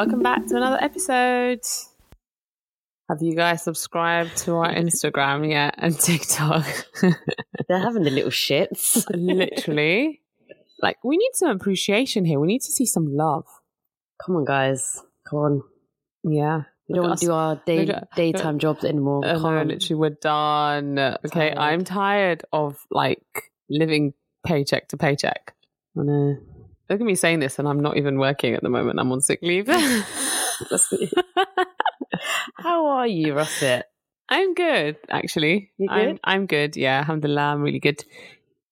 welcome back to another episode. Have you guys subscribed to our Instagram yet and TikTok? They're having the little shits. Literally. Like, we need some appreciation here. We need to see some love. Come on, guys. Come on. Yeah. We don't want to do our day, at- daytime jobs anymore. Uh, no, literally, we're done. Okay, Tired. I'm tired of like living paycheck to paycheck. I know. Look at me saying this, and I'm not even working at the moment. I'm on sick leave. How are you, Russet? I'm good, actually. You I'm, good? I'm good. Yeah, alhamdulillah, I'm really good.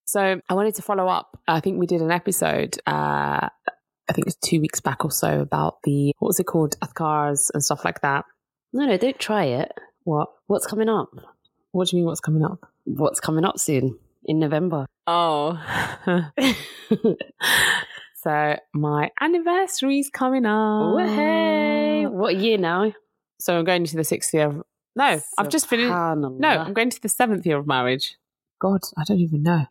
So I wanted to follow up. I think we did an episode, uh, I think it was two weeks back or so, about the, what was it called? Athkars and stuff like that. No, no, don't try it. What? What's coming up? What do you mean what's coming up? What's coming up soon in November? Oh. so my anniversary's coming up. hey, what year now? So I'm going into the sixth year of, no, I've just finished. No, I'm going to the seventh year of marriage. God, I don't even know.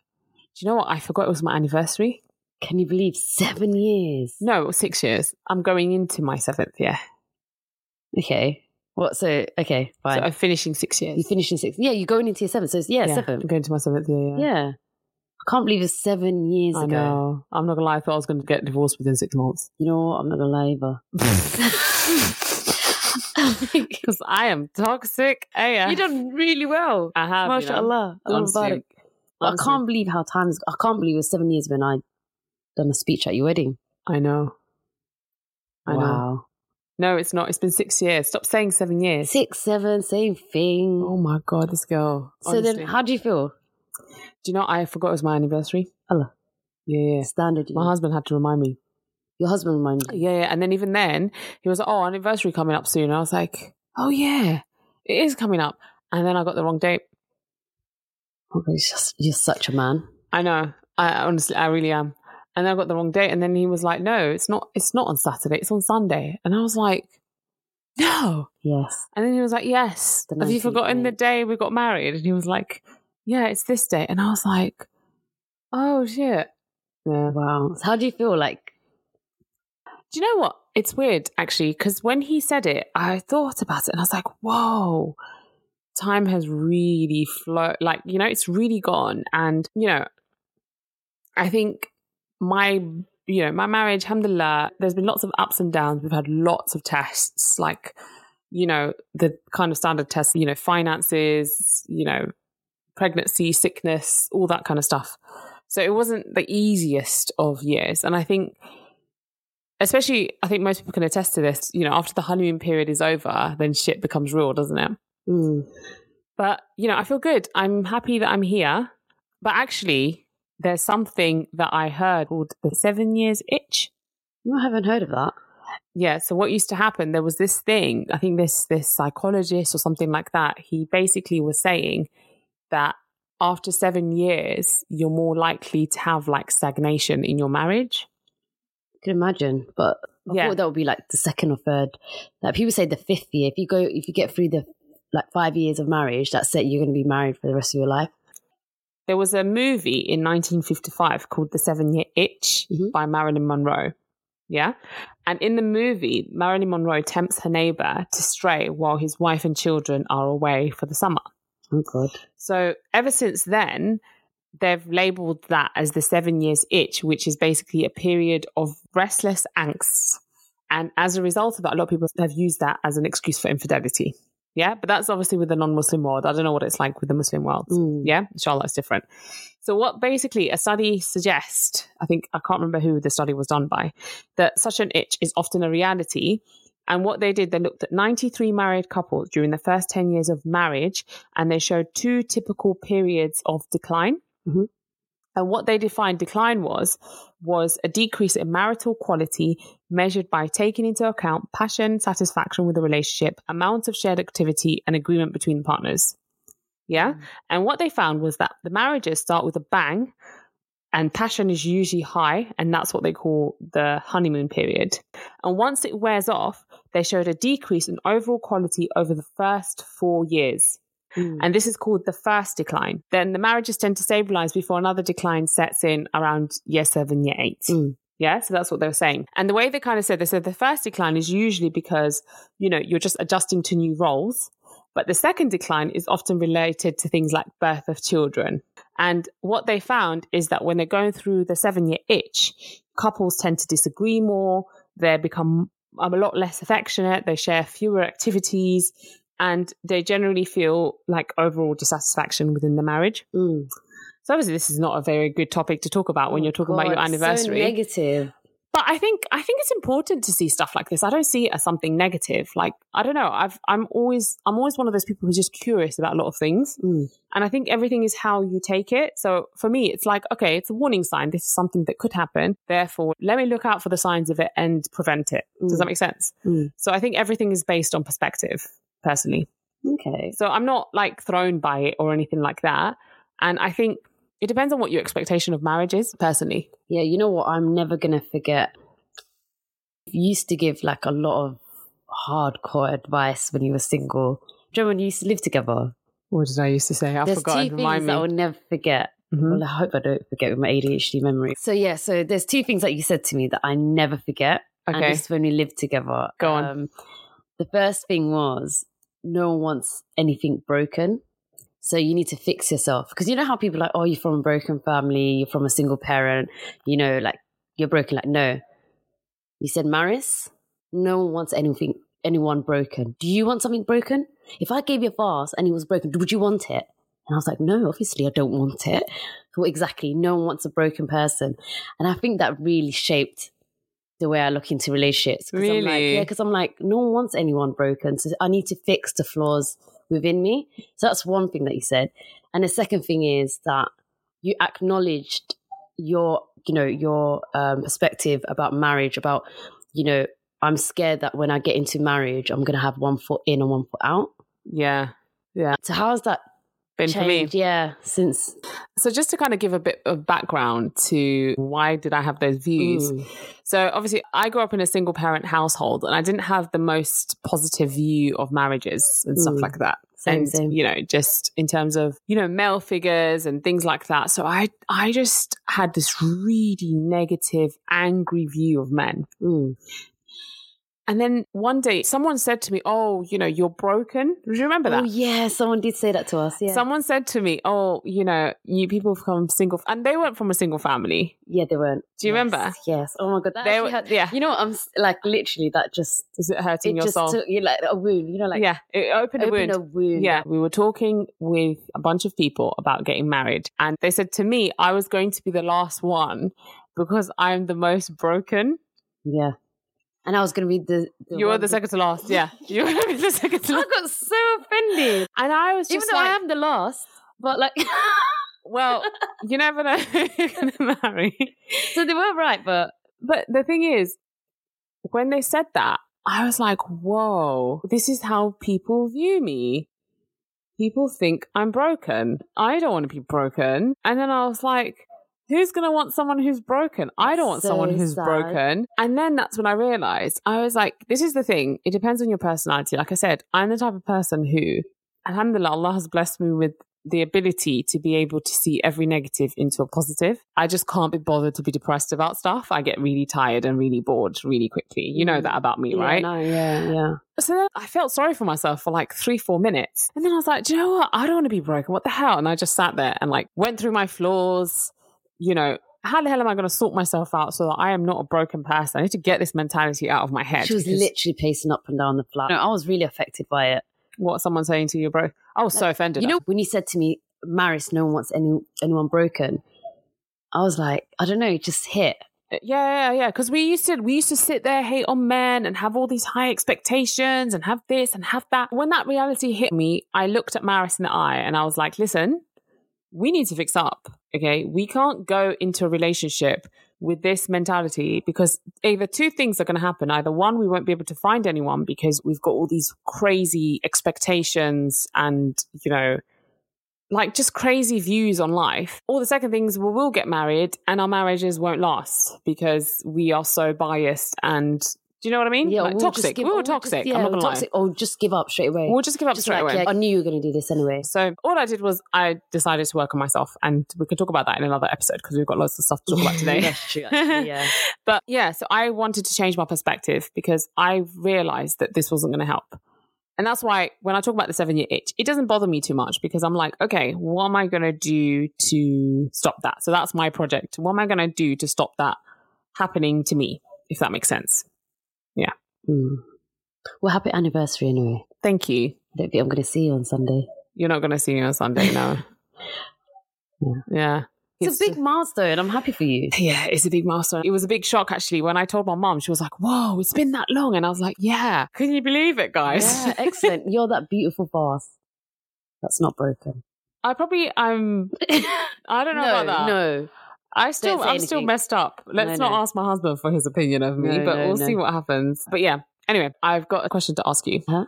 Do you know what? I forgot it was my anniversary. Can you believe seven years? No, six years. I'm going into my seventh year. Okay. What? So okay, fine. So. I'm finishing six years. You're finishing six. Yeah, you're going into your seventh. So it's, yeah, Yeah, seven. I'm going to my seventh year. Yeah. Yeah. I can't believe it's seven years ago. I ago. know. I'm not gonna lie. I thought I was going to get divorced within six months You know what? I'm not gonna lie either. because I am toxic. AF. you done really well. I have. you know. MashaAllah. Allah I can't believe how times. I can't believe it was seven years when I done a speech at your wedding. I know. I know. wow. No, it's not. It's been six years. Stop saying seven years. Six, seven, same thing. Oh my god, this girl. so Honestly. then, how do you feel? Do you know? I forgot it was my anniversary. Allah. Yeah, yeah. Standard. My husband had to remind me. Your husband reminded you. Yeah, yeah. And then even then, he was like, "Oh, anniversary coming up soon." I was like, "Oh yeah, it is coming up." And then I got the wrong date. Oh, you're, just, you're such a man. I know. I honestly, I really am. And then I got the wrong date. And then he was like, "No, it's not. It's not on Saturday. It's on Sunday." And I was like, "No." Yes. And then he was like, "Yes." Have you 19th forgotten the day we got married? And he was like, "Yeah, it's this day." And I was like, "Oh shit." Yeah. Wow. So how do you feel? Like, Do you know what? It's weird actually, because when he said it, I thought about it and I was like, whoa, time has really flown. Like, you know, it's really gone. And, you know, I think my, you know, my marriage, alhamdulillah, there's been lots of ups and downs. We've had lots of tests, like, you know, the kind of standard tests, you know, finances, you know, pregnancy, sickness, all that kind of stuff. So it wasn't the easiest of years. And I think, especially, I think most people can attest to this, you know, after the honeymoon period is over, then shit becomes real, doesn't it? mm, But, you know, I feel good. I'm happy that I'm here. But actually, there's something that I heard called the seven years itch. I haven't heard of that. Yeah. So what used to happen, there was this thing, I think this this psychologist or something like that, he basically was saying that after seven years, you're more likely to have like stagnation in your marriage. I can imagine, but I Yeah. thought that would be like the second or third. Like people say, the fifth year. If you go, if you get through the like five years of marriage, that's it. You're going to be married for the rest of your life. There was a movie in 1955 called The Seven Year Itch Mhm. by Marilyn Monroe. Yeah. And in the movie, Marilyn Monroe tempts her neighbor to stray while his wife and children are away for the summer. Oh God. So ever since then, they've labeled that as the seven years itch, which is basically a period of restless angst. And as a result of that, a lot of people have used that as an excuse for infidelity. Yeah. But that's obviously with the non Muslim world. I don't know what it's like with the Muslim world. Mm. Yeah. Inshallah, it's different. So, what basically a study suggests, I think, I can't remember who the study was done by, that such an itch is often a reality. And what they did, they looked at 93 married couples during the first 10 years of marriage, and they showed two typical periods of decline. Mhm. And what they defined decline was, was a decrease in marital quality measured by taking into account passion, satisfaction with the relationship, amount of shared activity, and agreement between the partners. Yeah. And what they found was that the marriages start with a bang and passion is usually high. And that's what they call the honeymoon period. And once it wears off, they showed a decrease in overall quality over the first four years. Mm. And this is called the first decline. Then the marriages tend to stabilize before another decline sets in around year seven, year eight. Mm. Yeah, so that's what they were saying. And the way they kind of said, they said the first decline is usually because, you know, you're just adjusting to new roles. But the second decline is often related to things like birth of children. And what they found is that when they're going through the seven year itch, couples tend to disagree more. They become a lot less affectionate. They share fewer activities and they generally feel like overall dissatisfaction within the marriage. Mm. So obviously, this is not a very good topic to talk about when you're talking about your anniversary. So negative. But I think I think it's important to see stuff like this. I don't see it as something negative. Like I don't know. I've I'm always I'm always one of those people who's just curious about a lot of things, Mm. and I think everything is how you take it. So for me, it's like okay, it's a warning sign. This is something that could happen. Therefore, let me look out for the signs of it and prevent it. Does Mm. that make sense? Mm. So I think everything is based on perspective, personally. Okay. So I'm not like thrown by it or anything like that. And I think it depends on what your expectation of marriage is, personally. Yeah, you know what? I'm never gonna forget. You used to give like a lot of hardcore advice when you were single. Do you remember when you used to live together? What did I used to say? I There's forgot. two things that I will never forget. Mhm. Well, I hope I don't forget with my ADHD memory. So yeah, so there's two things that you said to me that I never forget. And Okay. this when we lived together. Go on. Um, the first thing was no one wants anything broken. So you need to fix yourself. Because you know how people are like, oh, you're from a broken family, you're from a single parent, you know, like you're broken. Like, no. You said, Maris, no one wants anything, anyone broken. Do you want something broken? If I gave you a vase and it was broken, would you want it? And I was like, no, obviously I don't want it. Well, exactly. No one wants a broken person. And I think that really shaped the way I look into relationships. 'Cause I'm like, Really? yeah, because I'm like, no one wants anyone broken. So I need to fix the flaws within me. So that's one thing that you said. And the second thing is that you acknowledged your, you know, your um, perspective about marriage, about, you know, I'm scared that when I get into marriage, I'm going to have one foot in and one foot out. Yeah. Yeah. So how's that Been for me. changed? Yeah, since So just to kind of give a bit of background to why did I have those views? Mm. So obviously I grew up in a single parent household and I didn't have the most positive view of marriages and stuff Mm. like that. Same, and same. you know, just in terms of, you know, male figures and things like that. So I I just had this really negative, angry view of men. Mm. And then one day someone said to me, Oh, you know, you're broken. Do you remember that? Oh yeah, someone did say that to us. Yeah, Someone said to me, "Oh, you know, you people come single, and they weren't from a single family. yeah, they weren't. Do you Yes, remember? Yes. Oh my god, that They were, hurt- yeah. You know what? I'm like literally that just Is it hurting it your just soul? took you like a wound. You know, like yeah, it opened a open wound. a wound. Yeah, we were talking with a bunch of people about getting married, and they said to me, I was going to be the last one because I'm the most broken. yeah. And I was gonna be the. the you were the second to last. Yeah, you were the second to last. I got so offended, And I was even though like, I am the last. But like, well, you never know who you're going to marry. so they were right, but But the thing is, when they said that, I was like, whoa, this is how people view me. People think I'm broken. I don't want to be broken. And then I was like, who's going to want someone who's broken? I don't want So someone who's sad. broken. And then that's when I realized, I was like, this is the thing. It depends on your personality. Like I said, I'm the type of person who, alhamdulillah, Allah has blessed me with the ability to be able to see every negative into a positive. I just can't be bothered to be depressed about stuff. I get really tired and really bored really quickly. You know Mm. that about me, yeah, right? No, yeah, yeah. So then I felt sorry for myself for like three, four minutes. And then I was like, do you know what? I don't want to be broken. What the hell? And I just sat there and like went through my flaws, you know. How the hell am I going to sort myself out so that I am not a broken person? I need to get this mentality out of my head. She was because literally pacing up and down the flat. No, I was really affected by it. what someone saying to you, bro. I was so offended. You know, when you said to me, Maris, no one wants any, anyone broken, I was like, I don't know, it just hit. Uh, yeah, yeah, yeah. Because we used to we used to sit there, hate on men, and have all these high expectations, and have this and have that. When that reality hit me, I looked at Maris in the eye, and I was like, "Listen, we need to fix up. Okay, we can't go into a relationship with this mentality because either two things are going to happen. Either one, we won't be able to find anyone because we've got all these crazy expectations, and you know." like just crazy views on life. Or the second thing is we will get married and our marriages won't last because we are so biased and Do you know what I mean? Yeah, like, we'll toxic. give- we were we'll just- toxic. yeah, I'm not gonna toxic, or just give up straight away. We'll just give up Just straight like, away. yeah, I knew you were going to do this anyway. So all I did was I decided to work on myself, and we can talk about that in another episode because we've got lots of stuff to talk about today. That's true. Actually, yeah. But yeah, so I wanted to change my perspective because I realized that this wasn't going to help. And that's why when I talk about the seven year itch, it doesn't bother me too much because I'm like, okay, what am I going to do to stop that? So that's my project. What am I going to do to stop that happening to me, if that makes sense? Hmm. Well, happy anniversary anyway. Thank you. I don't think I'm going to see you on Sunday. You're not going to see me on Sunday, no. Yeah. yeah. It's, a big milestone. I'm happy for you. Yeah, it's a big milestone. It was a big shock actually when I told my mom. She was like, "Whoa, it's been that long," and I was like, "Yeah, can you believe it, guys?" Yeah, excellent. You're that beautiful vase that's not broken. I probably I'm. I don't know no, about that. no. I still I'm still messed up. Let's No, not no. ask my husband for his opinion of me, No, but we'll see what happens. But yeah. Anyway, I've got a question to ask you. Huh?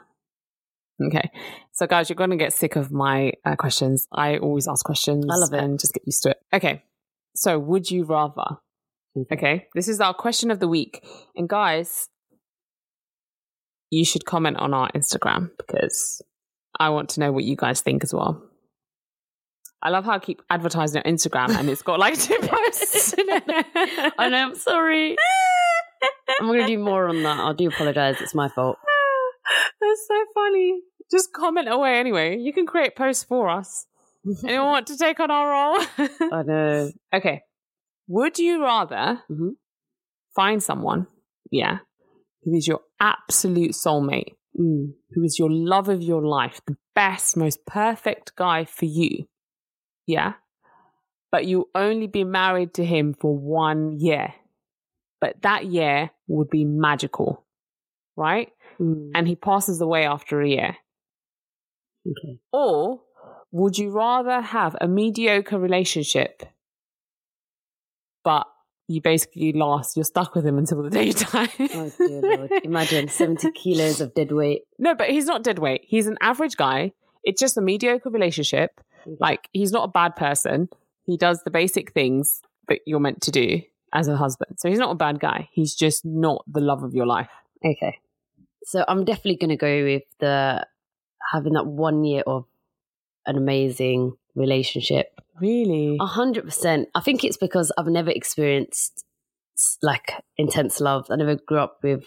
Okay. So guys, you're going to get sick of my uh, questions. I always ask questions. I love it. And just get used to it. Okay. So would you rather? Okay. This is our question of the week. And guys, you should comment on our Instagram because I want to know what you guys think as well. I love how I keep advertising on Instagram and it's got like two posts in it. I know. I'm sorry. I'm going to do more on that. I do apologize. It's my fault. That's so funny. Just comment away anyway. You can create posts for us. Anyone want to take on our role? I know. okay. Would you rather Mhm. find someone, yeah, who is your absolute soulmate, Mm. who is your love of your life, the best, most perfect guy for you, yeah, but you only be married to him for one year, but that year would be magical, right? Mm. And he passes away after a year. Okay. Or would you rather have a mediocre relationship, but you basically last, you're stuck with him until the day you die? Oh, dear Lord. Imagine 70 kilos of dead weight. no, but he's not dead weight. He's an average guy. It's just a mediocre relationship. Like, he's not a bad person. He does the basic things that you're meant to do as a husband. So he's not a bad guy. He's just not the love of your life. Okay. So I'm definitely going to go with the having that one year of an amazing relationship. Really? A hundred percent. I think it's because I've never experienced like intense love. I never grew up with,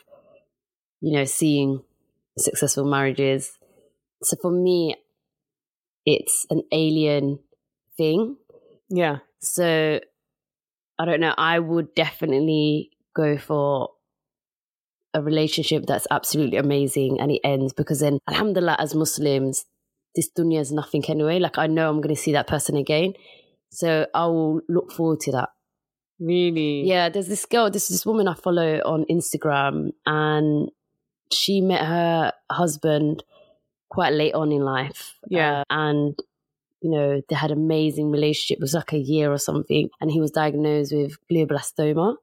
you know, seeing successful marriages. So for me, it's an alien thing. Yeah. So I don't know. I would definitely go for a relationship that's absolutely amazing and it ends because then, alhamdulillah, as Muslims, this dunya is nothing anyway. Like I know I'm going to see that person again. So I will look forward to that. Really? Yeah, there's this girl, there's this woman I follow on Instagram, and she met her husband quite late on in life. Yeah. Uh, and, you know, they had amazing relationship. It was like a year or something. And he was diagnosed with glioblastoma.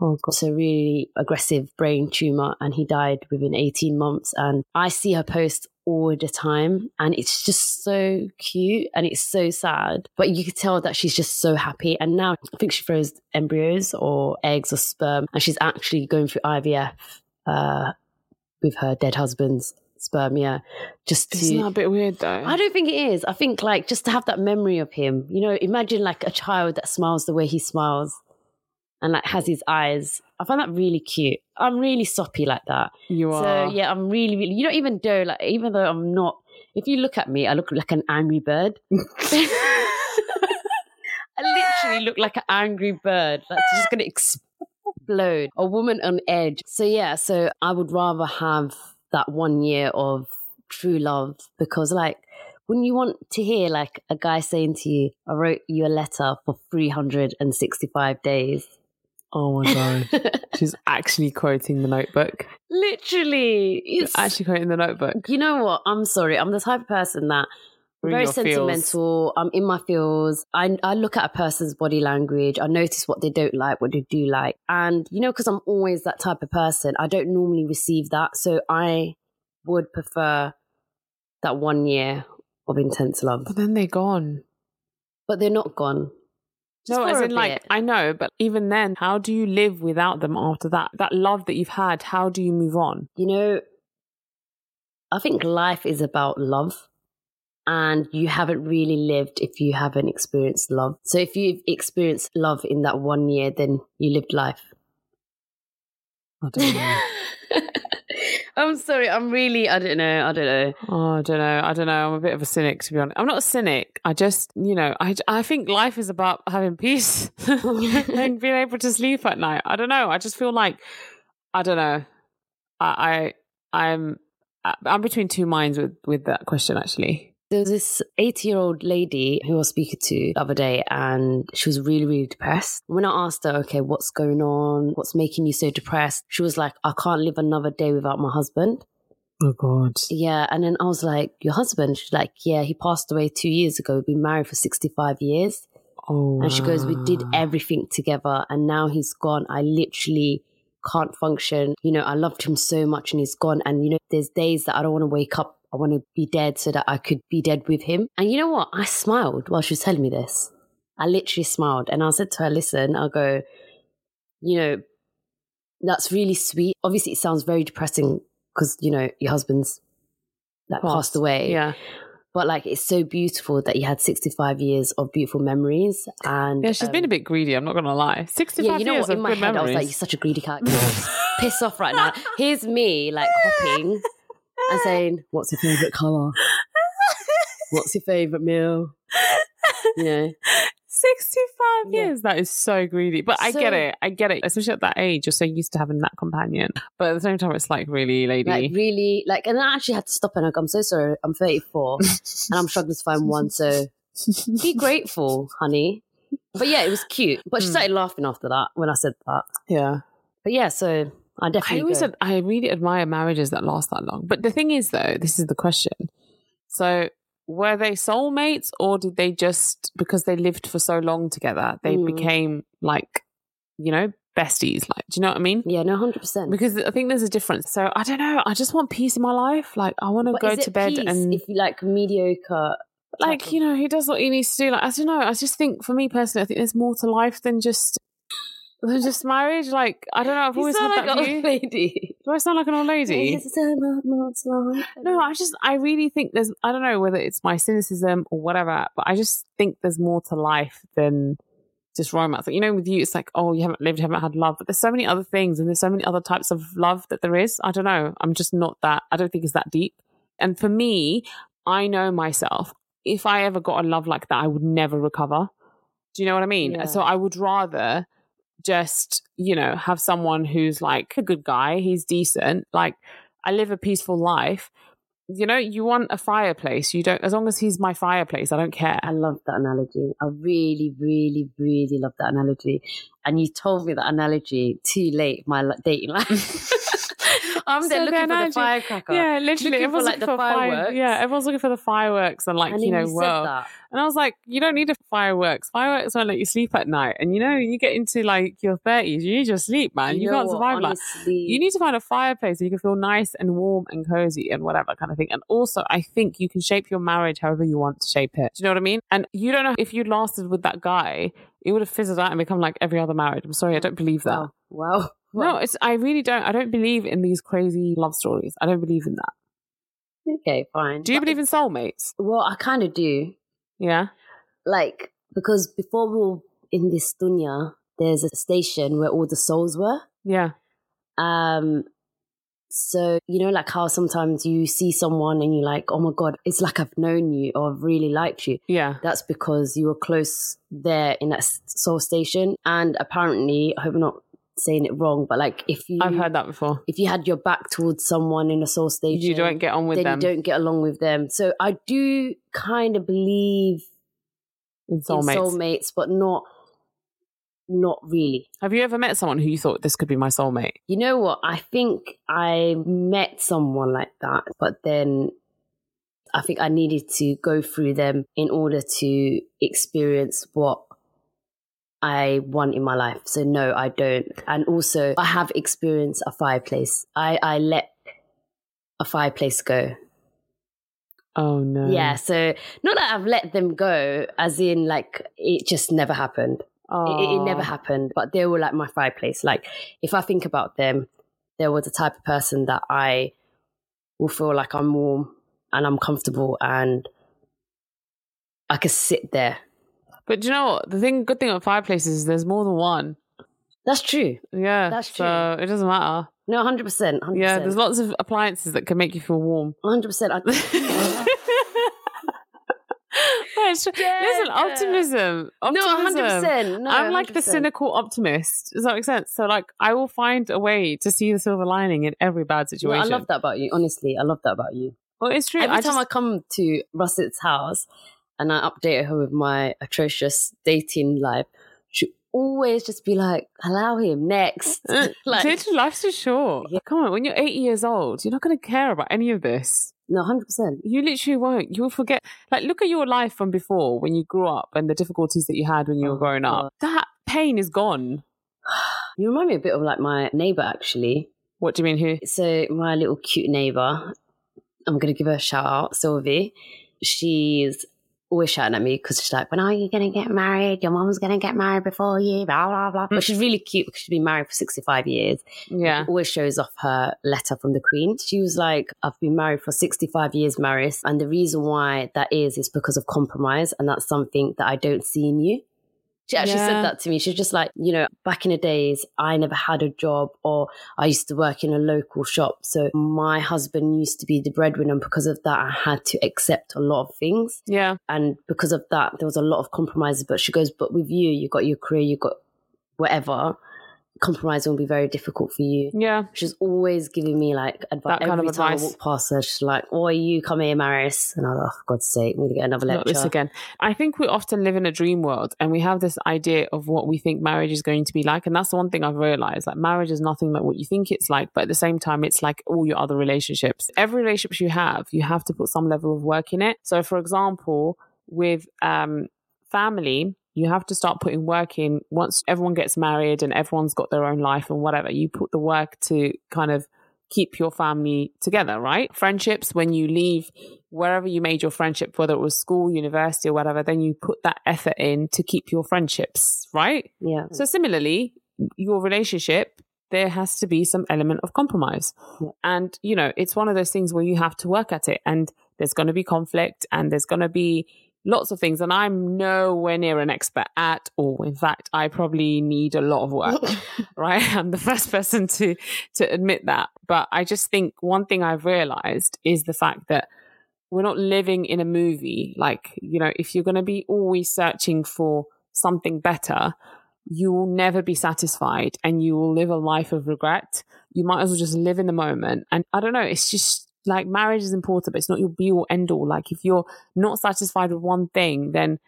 Oh, God. So really aggressive brain tumor. And he died within 18 months. And I see her post all the time. And it's just so cute and it's so sad. But you could tell that she's just so happy. And now I think she throws embryos or eggs or sperm. And she's actually going through IVF uh, with her dead husband's sperm. Yeah. Just to. Isn't that a bit weird though? I don't think it is. I think like just to have that memory of him. You know, imagine like a child that smiles the way he smiles and like has his eyes. I find that really cute. I'm really soppy like that. You are. So yeah, I'm really, really. You don't even know like even though I'm not. If you look at me, I look like an angry bird. I literally look like an angry bird that's just going to explode. A woman on edge. So yeah, so I would rather have that one year of true love because like when you want to hear like a guy saying to you, I wrote you a letter for 365 days. Oh my god. She's actually quoting the notebook. Literally. She's It's actually quoting the notebook. you know what? I'm sorry. I'm the type of person that I'm We're in very your feels. sentimental. I'm in my feels. I I look at a person's body language. I notice what they don't like, what they do like, and you know, because I'm always that type of person, I don't normally receive that. So I would prefer that one year of intense love, But then they're gone. but they're not gone. Just no, as in like. I know, but even then, how do you live without them after that? That love that you've had, how do you move on? you know, I think life is about love. And you haven't really lived if you haven't experienced love. So if you've experienced love in that one year, then you lived life. I don't know. I'm sorry. I'm really. I don't know. I don't know. oh, I don't know. I don't know. I'm a bit of a cynic, to be honest. I'm not a cynic. I just, you know, I, I think life is about having peace and being able to sleep at night. I don't know. I just feel like, I don't know. I, I I'm, I'm between two minds with with that question. Actually, There was this 80 year old lady who I was speaking to the other day, and she was really, really depressed. When I asked her, okay, what's going on? What's making you so depressed? She was like, I can't live another day without my husband. oh god, Yeah. And then I was like, Your husband? She's like, Yeah, he passed away two years ago. We've been married for 65 years. oh, And she goes, We did everything together, and now he's gone. I literally can't function. You know, I loved him so much, and he's gone. And, you know, there's days that I don't want to wake up. I want to be dead so that I could be dead with him. And you know what? I smiled while she was telling me this. I literally smiled. And I said to her, Listen, I'll go, you know, that's really sweet. Obviously, it sounds very depressing because, you know, your husband's like Passed. passed away. Yeah, But like, it's so beautiful that you had 65 years of beautiful memories. And yeah. She's um, been a bit greedy. I'm not gonna lie. Sixty-five yeah, you know years what? In of my good head, I was like, memories. "You're such a greedy cat." Piss off right now. Here's me, like hopping and saying, "What's your favorite color? What's your favorite meal?" You know, 65 Yeah. years. That is so greedy. But I get it. I get it. Especially at that age, you're so used to having that companion. But at the same time, it's like, really, lady. like really, like, and I actually had to stop and like, I'm so sorry. I'm 34 and I'm struggling to find one. So be grateful, honey. But yeah, it was cute. But she Hmm. started laughing after that when I said that. yeah. But yeah, so I definitely. I always go. said, I really admire marriages that last that long. But the thing is, though, this is the question. So, were they soulmates or did they just, because they lived for so long together, they Mm. became like, you know, besties? Like, do you know what I mean? yeah, no, hundred percent. Because I think there's a difference. So, I don't know. I just want peace in my life. Like, I want to go to bed and. if you like mediocre, like you know he does what he needs to do like i don't know i just think for me personally i think there's more to life than just just marriage like i don't know i've You always sound had like that an view old lady. do i sound like an old lady Yes, it's a lot more to life. no i just i really think there's i don't know whether it's my cynicism or whatever but i just think there's more to life than just romance like, you know with you it's like oh you haven't lived you haven't had love but there's so many other things and there's so many other types of love that there is i don't know i'm just not that i don't think it's that deep and for me i know myself if I ever got a love like that, I would never recover. Do you know what I mean? Yeah. So I would rather just, you know, have someone who's like a good guy, he's decent, like I live a peaceful life. You know, you want a fireplace. You don't, as long as he's my fireplace, I don't care. I love that analogy. I really, really, really love that analogy. And you told me that analogy too late my dating life. I'm So there looking for the firecracker. Yeah, literally. Looking for, everyone's like, looking for fire- fireworks. Yeah, everyone's looking for the fireworks and like and you know, you well, that. And I was like, you don't need a fireworks. Fireworks won't let you sleep at night. And you know, you get into like your thirties, you need your sleep, man. You, know can't what, survive that. honestly, You need to find a fireplace so you can feel nice and warm and cozy and whatever kind of thing. And also, I think you can shape your marriage however you want to shape it. Do you know what I mean? And you don't know if you lasted with that guy, it would have fizzled out and become like every other marriage. I'm sorry, I don't believe that. Wow. Wow. No, it's I really don't. I don't believe in these crazy love stories. I don't believe in that. Okay, fine. Do you But- believe in soulmates? Well, I kind of do. Yeah. Like, because before we were in this dunya, there's a station where all the souls were. Yeah. Um, so you know, like how sometimes you see someone and you're like, "Oh my god, it's like I've known you or I've really liked you." Yeah. That's because you were close there in that soul station. And apparently, I hope not saying it wrong, but like if you I've heard that before. if you had your back towards someone in a soul station, You don't get on with then them you don't get along with them. So I do kind of believe in in soulmates. soulmates, but not not really. Have you ever met someone who you thought this could be my soulmate? You know what? I think I met someone like that, but then I think I needed to go through them in order to experience what I want in my life. So no, I don't. And also I have experienced a fireplace. I, I let a fireplace go. Oh no. Yeah. So not that I've let them go, as in like it just never happened. It, it, never happened, but they were like my fireplace. Like if I think about them, they were the type of person that I will feel like I'm warm and I'm comfortable and I could sit there. But do you know what? The thing, good thing about fireplaces is there's more than one. That's true. Yeah, That's true. So it doesn't matter. No, hundred percent. Yeah, there's lots of appliances that can make you feel warm. Hundred percent. Listen, Yeah. optimism. No, optimism. hundred percent. No, I'm like the 100%. cynical optimist. Does that make sense? So, like, I will find a way to see the silver lining in every bad No, I love that about you. Honestly, I love that about you. Well, it's true. Every I time just, I come to Russet's house and I update her with my atrocious dating life, she always just be like, "Allow him next." like, Dude, life's too short. Yeah. Come on, when you're 80 years old, you're not going to care about any of this. no, hundred percent. You literally won't. You'll forget. Like, look at your life from before when you grew up and the difficulties that you had when you were Oh, growing up. That pain is gone. You remind me a bit of like my neighbor, actually. What do you mean, who? So my little cute neighbor, I'm gonna give her a shout out, Sylvie. She's always shouting at me because she's like, "When are you gonna get married? Your mom's gonna get married before you." Blah blah blah. But mm. she's really cute because she's been married for 65 years. Yeah. always shows off her letter from the Queen. She was like, I've been married for 65 years, Maris. And the reason why that is, is because of compromise. And that's something that I don't see in you. She actually Yeah. said that to me. She's just like, you know, back in the days, I never had a job or I used to work in a local shop. So my husband used to be the breadwinner. And because of that, I had to accept a lot of things. Yeah. And because of that, there was a lot of compromises. But she goes, but with you, you got your career, you got whatever. Compromise will be very difficult for you Yeah. she's always giving me like advice. That kind Every of time advice. I walk past her, she's like, "Oh, you come here, Maris," and I'm like, "Oh, for God's sake, I'm gonna get another Not lecture." this again. I think we often live in a dream world and we have this idea of what we think marriage is going to be like. And that's the one thing I've realized. Like marriage is nothing like what you think it's like, but at the same time, it's like all your other relationships. Every relationship you have, you have to put some level of work in it. So for example, with um family, you have to start putting work in once everyone gets married and everyone's got their own life and whatever. You put the work to kind of keep your family together, right? Friendships, when you leave wherever you made your friendship, whether it was school, university, or whatever, then you put that effort in to keep your friendships, right? yeah, So similarly, your relationship, there has to be some element of compromise. Yeah. And, you know, it's one of those things where you have to work at it and there's going to be conflict and there's going to be lots of things. And I'm nowhere near an expert at all. In fact, I probably need a lot of work, right? I'm the first person to, to admit that. But I just think one thing I've realized is the fact that we're not living in a movie. Like, you know, if you're going to be always searching for something better, you will never be satisfied and you will live a life of regret. You might as well just live in the moment. And I don't know, it's just like marriage is important, but it's not your be all end all. Like, if you're not satisfied with one thing, then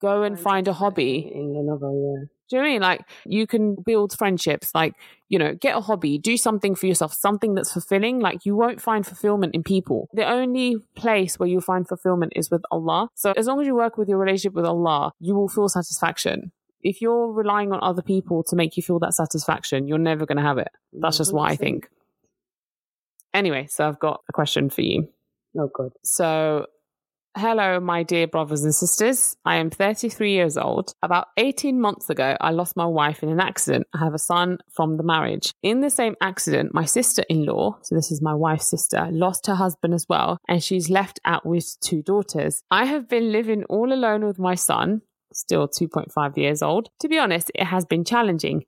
go and find a hobby. in another. Yeah, Do you know what I mean? Like you can build friendships, like, you know, get a hobby, do something for yourself, something that's fulfilling. Like you won't find fulfillment in people. The only place where you'll find fulfillment is with Allah. So as long as you work with your relationship with Allah, you will feel satisfaction. If you're relying on other people to make you feel that satisfaction, you're never going to have it. That's just what I think. Anyway, so I've got a question for you. Oh good. So, hello, my dear brothers and sisters. I am 33 years old. About 18 months ago, I lost my wife in an accident. I have a son from the marriage. In the same accident, my sister in law, so this is my wife's sister, lost her husband as well, and she's left out with two daughters. I have been living all alone with my son, still 2.5 years old. To be honest, it has been challenging.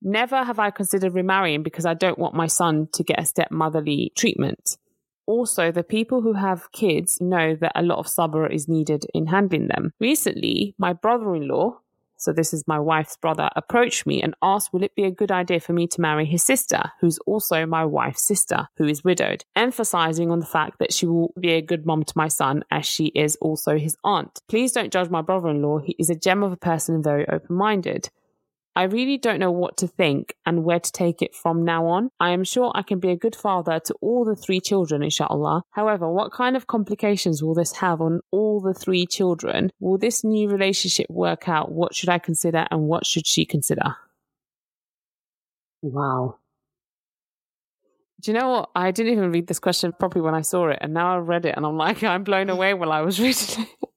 Never have I considered remarrying because I don't want my son to get a stepmotherly treatment also the people who have kids know that a lot of sabr is needed in handling them. Recently, my brother-in-law, so this is my wife's brother, approached me and asked will it be a good idea for me to marry his sister, who's also my wife's sister, who is widowed, emphasizing on the fact that she will be a good mom to my son as she is also his aunt. Please don't judge my brother-in-law. He is a gem of a person and very open-minded. I really don't know what to think and where to take it from now on. I am sure I can be a good father to all the three children, inshallah. However, what kind of complications will this have on all the three children? Will this new relationship work out? What should I consider and what should she consider? Wow. Do you know what? I didn't even read this question properly when I saw it, and now I read it and I'm like, I'm blown away while I was reading it.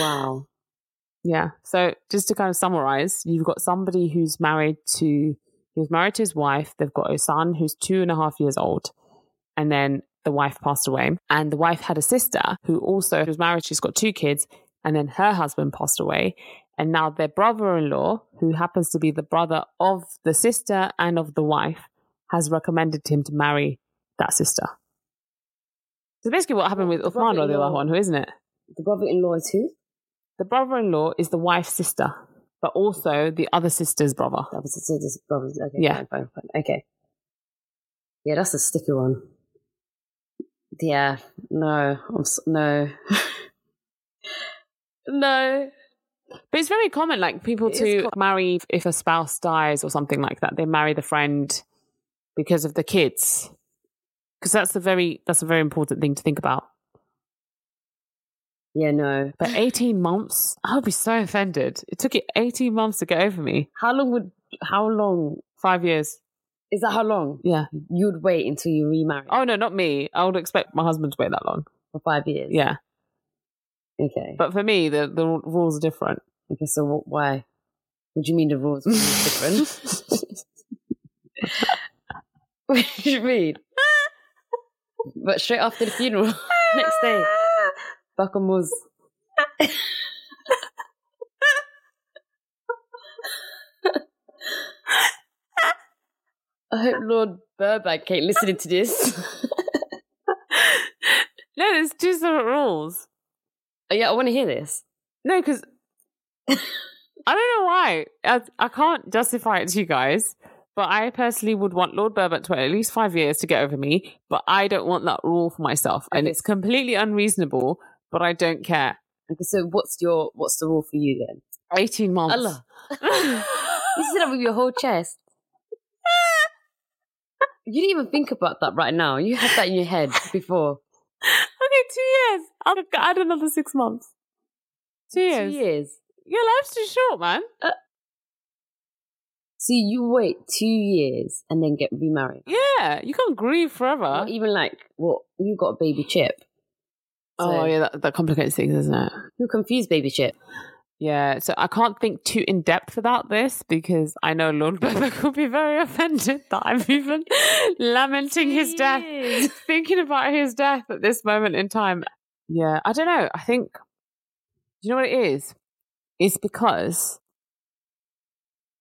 Wow. Yeah. So just to kind of summarize, you've got somebody who's married to he was married to his wife. They've got a son who's two and a half years old. And then the wife passed away. And the wife had a sister who also was married. She's got two kids. And then her husband passed away. And now their brother in law, who happens to be the brother of the sister and of the wife, has recommended him to marry that sister. So basically, what happened with The Uthman, brother-in-law- radiallahu anhu, isn't it? The brother-in-law is who? The brother in law is the wife's sister, but also the other sister's brother. Was so this brother. Okay, Yeah. fine, fine, fine. Okay. Yeah, that's a sticky one. Yeah, no, I'm s- no, no. But it's very common, like people It to marry if a spouse dies or something like that. They marry the friend because of the kids, because that's a very that's a very important thing to think about. Yeah, no. But eighteen months, I would be so offended. It took it eighteen months to get over me. How long would? How long Five years, is that? How long yeah. you'd wait until you remarry Oh no, not me. I would expect my husband to wait that long. for five years? Yeah, Okay. but for me, the the rules are different. okay. So wh- why? What do you mean the rules are different? what do you mean? but straight after the funeral, next day, Muz. I hope Lord Burbank ain't listening to this. no, there's two separate rules. Oh, yeah, I want to hear this. No, because I don't know why. I, I can't justify it to you guys, but I personally would want Lord Burbank to wait at least five years to get over me, but I don't want that rule for myself. And it's completely unreasonable, but I don't care. Okay, so what's your what's the rule for you then? 18 months. Allah. You sit up with your whole chest. You didn't even think about that right now. You had that in your head before. okay, two years. I'll add another six months. Two years. Two years. Your life's too short, man. Uh, so you wait two years and then get remarried. Yeah, you can't grieve forever. Or even like, well, you got a baby chip. Oh, yeah, that, that complicates things, doesn't it? Who confused baby chip? Yeah, so I can't think too in depth about this because I know Lord Burbank will be very offended that I'm even lamenting his death, thinking about his death at this moment in time. Yeah, I don't know. I think, do you know what it is? It's because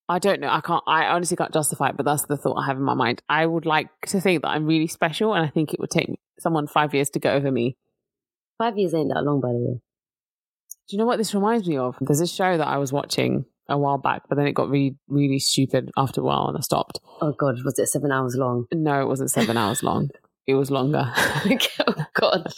I don't know. I can't, I honestly can't justify it, but that's the thought I have in my mind. I would like to think that I'm really special, and I think it would take someone five years to get over me. Five years ain't that long, by the way. Do you know what this reminds me of? There's a show that I was watching a while back, but then it got really, really stupid after a while and I stopped. Oh God, was it seven hours long? No, it wasn't seven hours long. It was longer. oh God.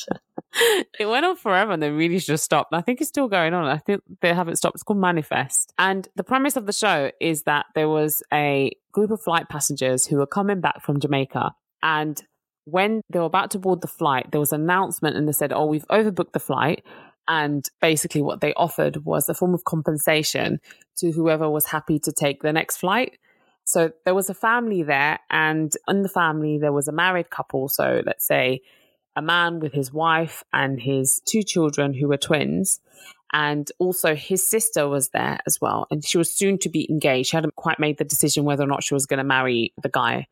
it went on forever and they really just stopped. And I think it's still going on. I think they haven't stopped. It's called Manifest. And the premise of the show is that there was a group of flight passengers who were coming back from Jamaica. And when they were about to board the flight, there was an announcement and they said, Oh, we've overbooked the flight. And basically, what they offered was a form of compensation to whoever was happy to take the next flight. So there was a family there, and in the family, there was a married couple. So let's say a man with his wife and his two children who were twins. And also his sister was there as well. And she was soon to be engaged. She hadn't quite made the decision whether or not she was going to marry the guy.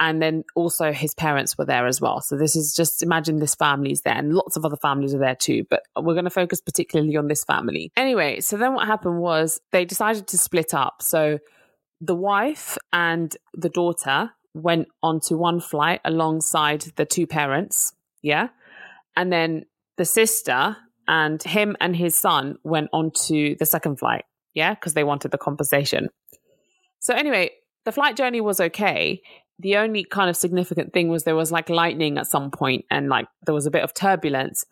And then also his parents were there as well. So this is just imagine this family's there and lots of other families are there too. But we're going to focus particularly on this family. Anyway, so then what happened was they decided to split up. So the wife and the daughter went onto one flight alongside the two parents. Yeah. And then the sister and him and his son went on to the second flight. Yeah. Because they wanted the compensation. So, anyway, the flight journey was okay. The only kind of significant thing was there was like lightning at some point and like there was a bit of turbulence.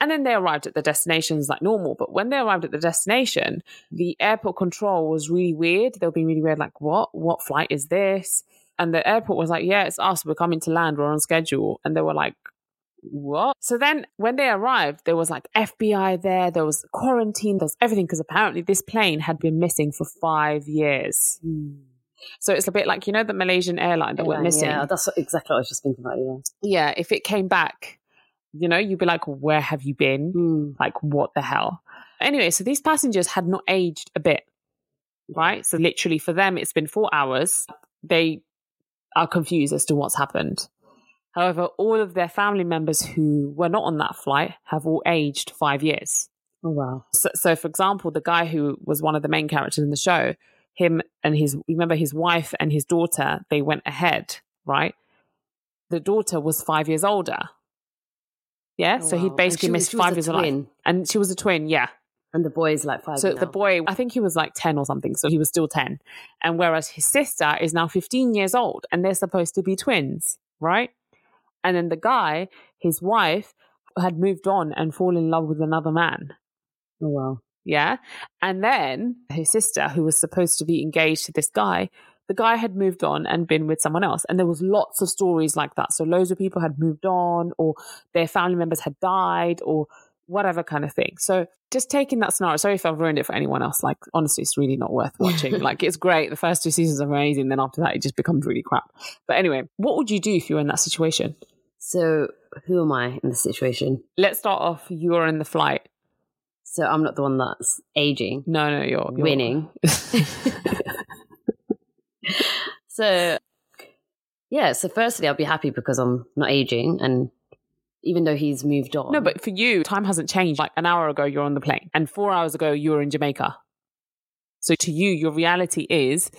And then they arrived at the destinations like normal. But when they arrived at the destination, the airport control was really weird. They were being really weird, like, what? What flight is this? And the airport was like, yeah, it's us. We're coming to land. We're on schedule. And they were like, what? So then when they arrived, there was like FBI there, there was quarantine, there was everything because apparently this plane had been missing for five years. So it's a bit like, you know, the Malaysian airline that went Airline, missing. Yeah, that's what, exactly what I was just thinking about. Yeah. yeah, if it came back, you know, you'd be like, where have you been? Hmm. Like, what the hell? Anyway, so these passengers had not aged a bit, right? So literally for them, it's been four hours. They are confused as to what's happened. However, all of their family members who were not on that flight have all aged five years. Oh wow. So, so for example, the guy who was one of the main characters in the show, him and his, remember his wife and his daughter, they went ahead, right? The daughter was five years older. Yeah. Oh, so he basically missed was five years of life. And she was a twin. Yeah. And the boy is like five. So now. the boy, I think he was like 10 or something. So he was still 10. And whereas his sister is now 15 years old and they're supposed to be twins, right? And then the guy, his wife, had moved on and fallen in love with another man. Oh wow. Yeah. And then his sister, who was supposed to be engaged to this guy, the guy had moved on and been with someone else. And there was lots of stories like that. So loads of people had moved on or their family members had died or whatever kind of thing. So just taking that scenario, sorry if I've ruined it for anyone else. Like honestly, it's really not worth watching. like it's great. The first two seasons are amazing. Then after that, it just becomes really crap. But anyway, what would you do if you were in that situation? So who am I in this situation? Let's start off. You're in the flight. So I'm not the one that's aging, No, no, you're, you're winning. So yeah. So firstly, I'll be happy because I'm not aging, and even though he's moved on. No, but for you, time hasn't changed. Like an hour ago, you're on the plane, and four hours ago, you were in Jamaica. So to you, your reality is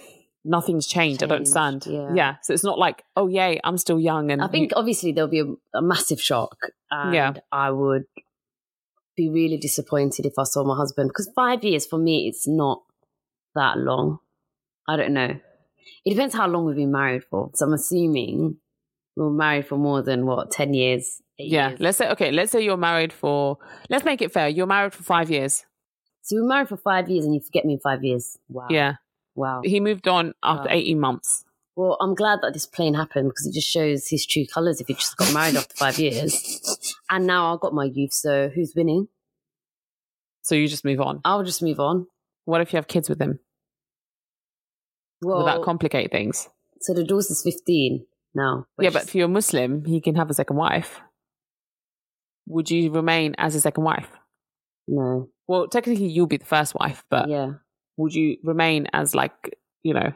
nothing's changed. I don't Changed, understand. yeah. So it's not like, oh, yay, I'm still young. And I think obviously there'll be a, a massive shock, and Yeah. I would be really disappointed if I saw my husband because five years for me it's not that long. I don't know. It depends how long we've been married for. So I'm assuming we were married for more than what ten years. Eight yeah, years. let's say okay, let's say you're married for. Let's make it fair. You're married for five years. So we were married for five years, and you forget me in five years. Wow. Yeah, Wow. he moved on after Wow. eighteen months. Well, I'm glad that this plane happened because it just shows his true colours if he just got married after five years. And now I've got my youth, so who's winning? So you just move on. I'll just move on. What if you have kids with him? Well, Will that complicate things? so the daughter's 15 now. yeah, but if you're Muslim, he can have a second wife. Would you remain as a second wife? no, Well, technically, you'll be the first wife, but yeah. Would you remain as like you know?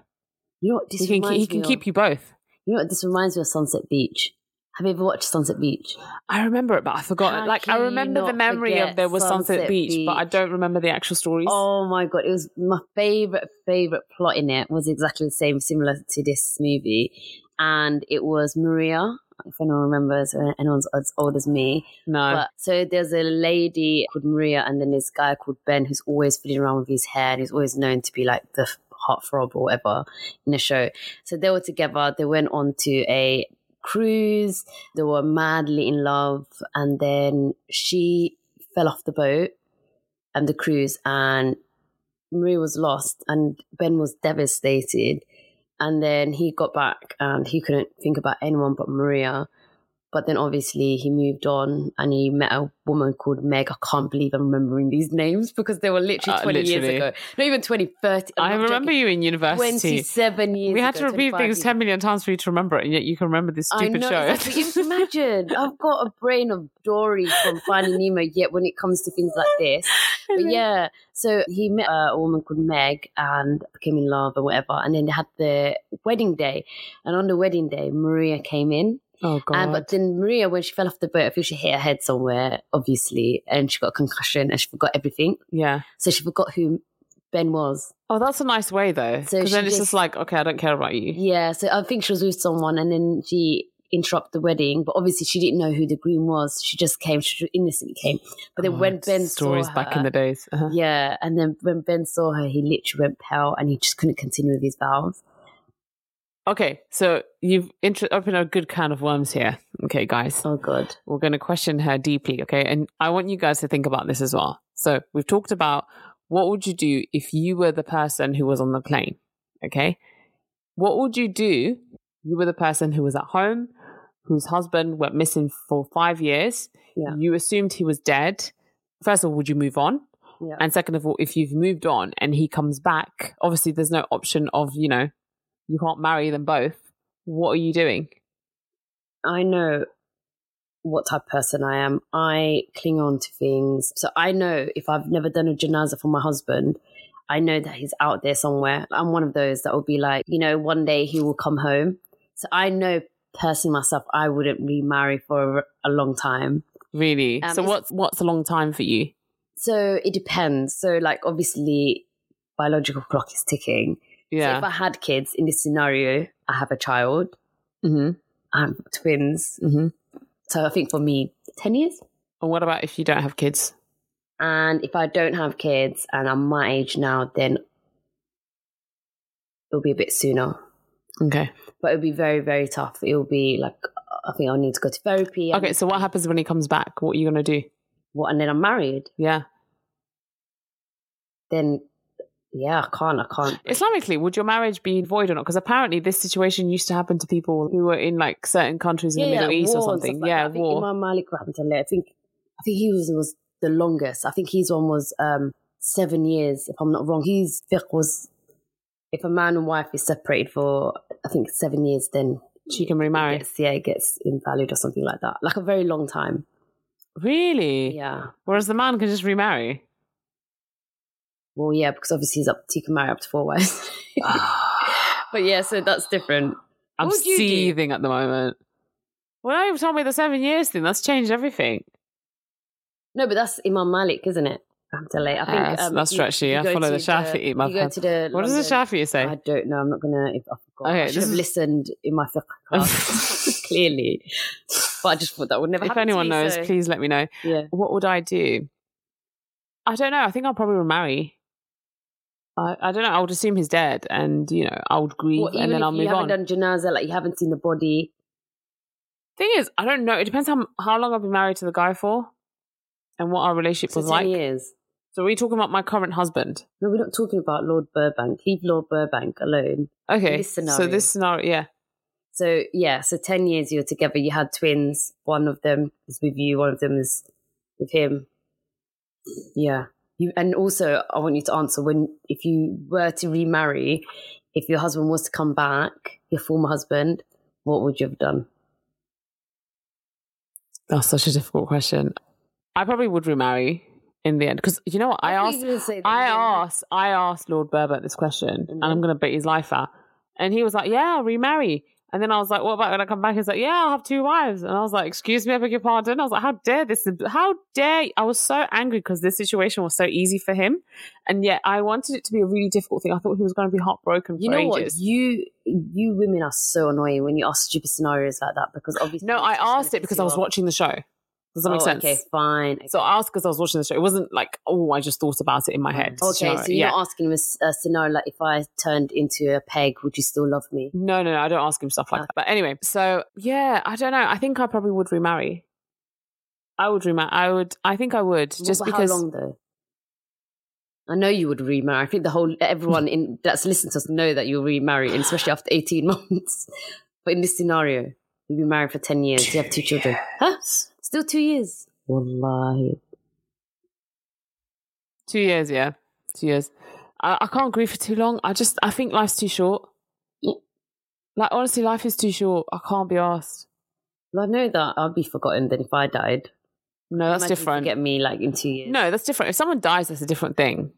You know what? This He can he can keep you both. You know what? This reminds me of Sunset Beach. Have you ever watched Sunset Beach? I remember it, but I forgot. How like I remember the memory of there was Sunset, Sunset Beach, but I don't remember the actual stories. Oh my god! It was my favorite favorite plot in it was exactly the same, similar to this movie, and it was Maria. If anyone remembers, or anyone's as old as me, no, But so there's a lady called Maria, and then this guy called Ben who's always fiddling around with his hair. And he's always known to be like the heartthrob or whatever in the show. So they were together. They went on to a cruise. They were madly in love, and then she fell off the boat and the cruise, and Maria was lost, and Ben was devastated. And then he got back and he couldn't think about anyone but Maria. But then obviously he moved on and he met a woman called Meg. I can't believe I'm remembering these names because they were literally Uh, 20 years ago. Not even 20, 30. I'm I remember joking. you in university. 27 years We had to ago, repeat things years ten million times for you to remember it, and yet you can remember this I stupid know, show. exactly. Imagine. I've got a brain of Dory from Finding Nemo, yet when it comes to things like this. But yeah, so he met a woman called Meg and became in love or whatever. And then they had the wedding day. And on the wedding day, Maria came in. Oh god! And, but then Maria, when she fell off the boat, I feel she hit her head somewhere, obviously, and she got a concussion and she forgot everything. yeah. So she forgot who Ben was. Oh, that's a nice way though, So then it's just- just like, okay, I don't care about you. Yeah, so I think she was with someone and then she interrupted the wedding, but obviously she didn't know who the groom was. She just came, she innocently came. But then Oh, when Ben stories saw back her, in the days. Uh-huh. yeah, and then when Ben saw her, he literally went pale and he just couldn't continue with his vows. Okay, so you've intro- opened a good can of worms here. Okay, guys. Oh good. we're going to question her deeply okay and i want you guys to think about this as well so we've talked about what would you do if you were the person who was on the plane okay what would you do you were the person who was at home whose husband went missing for five years Yeah. you assumed he was dead first of all would you move on Yeah. and second of all if you've moved on and he comes back obviously there's no option of you know you can't marry them both what are you doing I know what type of person I am. I cling on to things. So I know if I've never done a janaza for my husband, I know that he's out there somewhere. I'm one of those that will be like, you know, one day he will come home. So I know personally myself, I wouldn't remarry for a, a long time. Really? Um, so what's what's a long time for you? So it depends. So like obviously biological clock is ticking. So if I had kids in this scenario, I have a child, mm-hmm. I have twins. Mm-hmm. So I think for me, 10 years. And what about if you don't have kids? And if I don't have kids and I'm my age now, then it'll be a bit sooner. Okay. But it'll be very, very tough. It'll be like, I think I'll need to go to therapy. Okay. So what happens when he comes back? What are you gonna do? What, and then I'm married. Yeah. Then, yeah, I can't. I can't. Islamically, would your marriage be void or not? Because apparently this situation used to happen to people who were in like certain countries in the Middle like East or something. like yeah, that. I think war. Imam Malik rahmatullah, I think I think he was was the longest. I think his one was um, seven years, if I'm not wrong. His fiqh was if a man and wife is separated for I think seven years, then she can it remarry. gets, yeah, it gets invalid or something like that. Like a very long time. Really? Yeah. Whereas the man can just remarry. Well, yeah, because obviously he's up. He can marry up to four wives. but yeah, so that's different. I'm What would do? seething at the moment. Well, you told me the seven years thing. That's changed everything. No, but that's Imam Malik, isn't it? Alhamdulillah. I think that's- um, that's you- stretchy. you I go follow the to Shafi'i You go to the What does the London- Shafi'i say? I don't know. I'm not gonna. If I forgot, Okay, I should have is- listened in my fiqh class clearly, but I just thought that would never. if happen to anyone me, knows, so- please let me know. Yeah. What would I do? I don't know. I think I'll probably remarry. I, I don't know. I would assume he's dead, and you know, I would grieve, Well, and then I'll move on. you haven't on. done janaza, like you haven't seen the body. Thing is, I don't know. It depends how how long I've been married to the guy for, and what our relationship So was ten like. years. So, are we talking about my current husband? No, we're not talking about Lord Burbank. Leave Lord Burbank alone. Okay. this So this scenario, yeah. So yeah, so ten years you were together. You had twins. One of them is with you. One of them is with him. Yeah. You and also I want you to answer when if you were to remarry, if your husband was to come back, your former husband, what would you have done? That's such a difficult question. I probably would remarry in the end because you know what I thought asked. you were gonna say that I asked. I asked Lord Burbert this question, and And I'm mm-hmm. going to bet his life out. And he was like, "Yeah, I'll remarry." And then I was like, "What about when I come back?" He's like, "Yeah, I'll have two wives." And I was like, "Excuse me, I beg your pardon." I was like, "How dare this? How dare?" I was so angry because this situation was so easy for him, and yet I wanted it to be a really difficult thing. I thought he was going to be heartbroken You know ages. what? You you women are so annoying when you ask stupid scenarios like that because obviously no, I asked it because I was watching the show. Does that make Oh, sense? Okay, fine. So I asked because I was watching the show. It wasn't like, oh, I just thought about it in my head. Okay, You know, so you're yeah. not asking him a, a scenario like if I turned into a peg, would you still love me? No, no, no. I don't ask him stuff like Okay. that. But anyway, so yeah, I don't know. I think I probably would remarry. I would remarry. I would. I think I would just because. how long though? I know you would remarry. I think the whole everyone in that's listened to us know that you'll remarry, and especially after eighteen months. But in this scenario, you've been married for ten years. You have two children. Huh? Still two years. Wallahi. Two years, yeah, two years. I, I can't grieve for too long. I just. I think life's too short. Yeah. Like honestly, life is too short. I can't be asked. Well, I know that I'd be forgotten then if I died. No, that's Imagine different. Get me like in two years. No, that's different. If someone dies, that's a different thing.